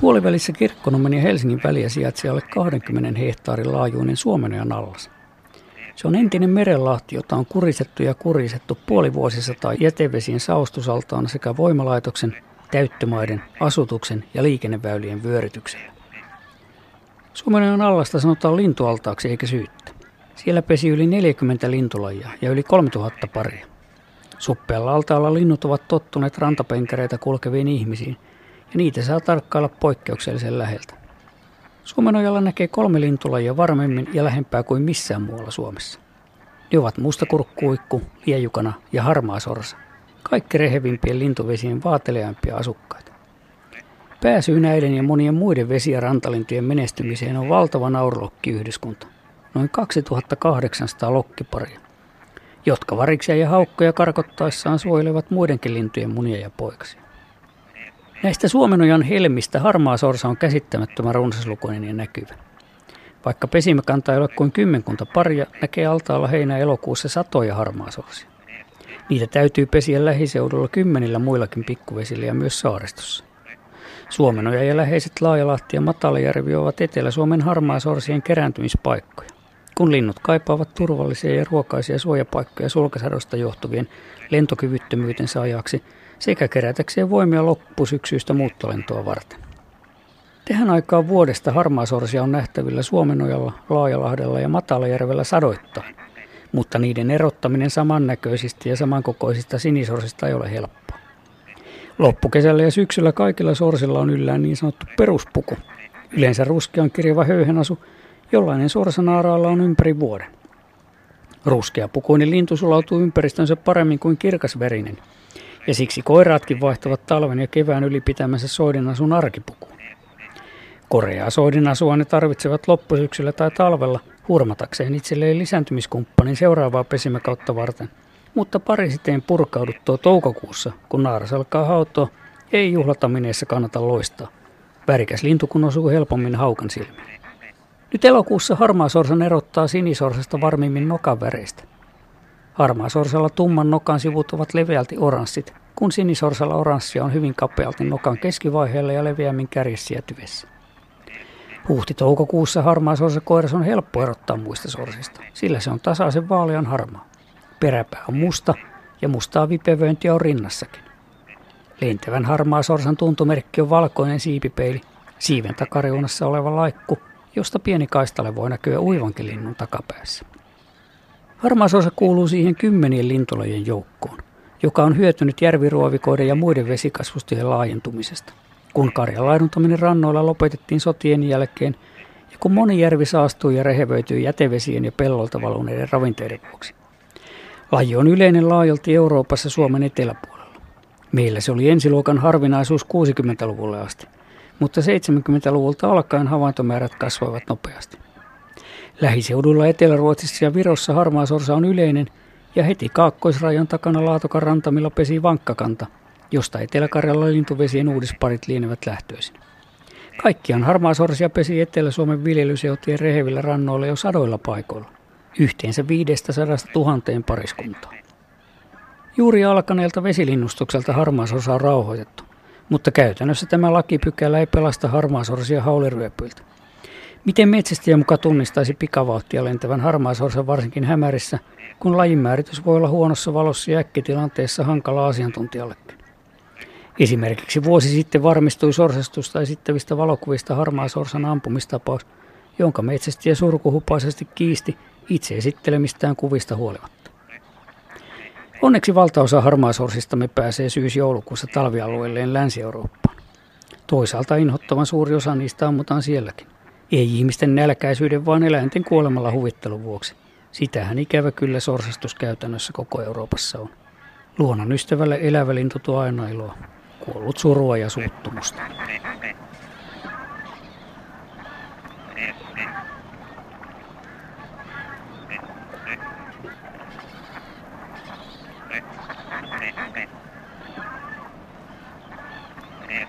Puolivälissä Kirkkonummen ja Helsingin väliä sijaitsee alle 20 hehtaarin laajuinen Suomenojan allas. Se on entinen merenlahti, jota on kurisettu ja kurisettu puoli vuosisataa jätevesien saostusaltaana sekä voimalaitoksen, täyttömaiden, asutuksen ja liikenneväylien vyörytyksellä. Suomenojan allasta sanotaan lintualtaaksi eikä syyttä. Siellä pesi yli 40 lintulajia ja yli 3000 paria. Suppealla altaalla linnut ovat tottuneet rantapenkäreitä kulkeviin ihmisiin – ja niitä saa tarkkailla poikkeuksellisen läheltä. Suomenojalla näkee kolme lintulajia varmemmin ja lähempää kuin missään muualla Suomessa. Ne ovat mustakurkkuikku, liejukana ja harmaa sorsa. Kaikki rehevimpien lintuvesien vaateleampia asukkaita. Pääsyy näiden ja monien muiden vesi- ja rantalintujen menestymiseen on valtava naurulokkiyhdyskunta. Noin 2800 lokkiparia, jotka variksia ja haukkoja karkottaessaan suojelevat muidenkin lintujen munia ja poikasia. Näistä Suomenojan helmistä harmaa sorsa on käsittämättömän runsaslukuinen ja näkyvä. Vaikka pesimäkanta ei ole kuin kymmenkunta paria, näkee altaalla heinä elokuussa satoja harmaa sorsia. Niitä täytyy pesiä lähiseudulla kymmenillä muillakin pikkuvesillä ja myös saaristossa. Suomenoja ja läheiset Laajalahti ja Matalajärvi ovat Etelä-Suomen harmaa sorsien kerääntymispaikkoja. Kun linnut kaipaavat turvallisia ja ruokaisia suojapaikkoja sulkasadosta johtuvien lentokyvyttömyytensä ajaksi – sekä kerätäkseen voimia loppusyksyistä muuttolentoa varten. Tähän aikaan vuodesta harmaasorsia on nähtävillä Suomenojalla, Laajalahdella ja Matalajärvellä sadoittain, mutta niiden erottaminen samannäköisistä ja samankokoisista sinisorsista ei ole helppoa. Loppukesällä ja syksyllä kaikilla sorsilla on yllään niin sanottu peruspuku, yleensä ruskean kirjava höyhenasu, jollainen sorsanaaraalla on ympäri vuoden. Ruskea pukuinen lintu sulautuu ympäristönsä paremmin kuin kirkasverinen – ja siksi koiraatkin vaihtavat talven ja kevään ylipitämänsä soidinasun arkipukuun. Koreaa soidinasua ne tarvitsevat loppusyksyllä tai talvella hurmatakseen itselleen lisääntymiskumppanin seuraavaa pesimäkautta varten. Mutta parisiteen purkauduttua toukokuussa, kun naaras alkaa hautoa, ei juhlatamineessa kannata loistaa. Värikäs lintu kun osuu helpommin haukan silmiin. Nyt elokuussa harmaasorsan erottaa sinisorsasta varmimmin nokan väreistä. Harmaasorsalla tumman nokan sivut ovat leveälti oranssit, kun sinisorsalla oranssia on hyvin kapealti nokan keskivaiheella ja leveämmin kärjessä tyvessä. Huhti-toukokuussa harmaasorsa koiras on helppo erottaa muista sorsista, sillä se on tasaisen vaalean harmaa. Peräpää on musta ja mustaa vipevöintiä on rinnassakin. Lentävän harmaasorsan tuntomerkki on valkoinen siipipeili, siiven takareunassa oleva laikku, josta pieni kaistale voi näkyä uivankin linnun takapäässä. Harmaasosa kuuluu siihen kymmenien lintulajien joukkoon, joka on hyötynyt järviruovikoiden ja muiden vesikasvustojen laajentumisesta. Kun karjan laiduntaminen rannoilla lopetettiin sotien jälkeen ja kun moni järvi saastui ja rehevöityi jätevesien ja pellolta valuneiden ravinteiden vuoksi. Laji on yleinen laajalti Euroopassa Suomen eteläpuolella. Meillä se oli ensiluokan harvinaisuus 60-luvulle asti, mutta 70-luvulta alkaen havaintomäärät kasvoivat nopeasti. Lähiseudulla Etelä-Ruotsissa ja Virossa harmaasorsa on yleinen ja heti kaakkoisrajan takana Laatokan rantamilla pesi vankkakanta, josta Etelä-Karjalan lintuvesien uudisparit lienevät lähtöisin. Kaikkiaan harmaasorsia pesi Etelä-Suomen viljelyseutien rehevillä rannoilla jo sadoilla paikoilla, yhteensä 500 tuhanteen pariskuntaa. Juuri alkaneelta vesilinnustukselta harmaasorsa on rauhoitettu, mutta käytännössä tämä lakipykälä ei pelasta harmaasorsia hauliryöpyiltä. Miten metsästäjä muka tunnistaisi pikavauhtia lentävän harmaasorsan varsinkin hämärissä, kun lajimääritys voi olla huonossa valossa ja äkkitilanteessa hankala asiantuntijallekin? Esimerkiksi vuosi sitten varmistui sorsastusta esittävistä valokuvista harmaasorsan ampumistapaus, jonka metsästäjä surkuhupaisesti kiisti itse esittelemistään kuvista huolimatta. Onneksi valtaosa harmaasorsistamme pääsee syys-joulukuussa talvialueelleen Länsi-Eurooppaan. Toisaalta inhottavan suuri osa niistä ammutaan sielläkin. Ei ihmisten nälkäisyyden, vaan eläinten kuolemalla huvittelun vuoksi. Sitähän ikävä kyllä sorsastus käytännössä koko Euroopassa on. Luonnon ystävälle elävä lintu tuo aina iloa, kuollut surua ja suuttumusta. Yeah.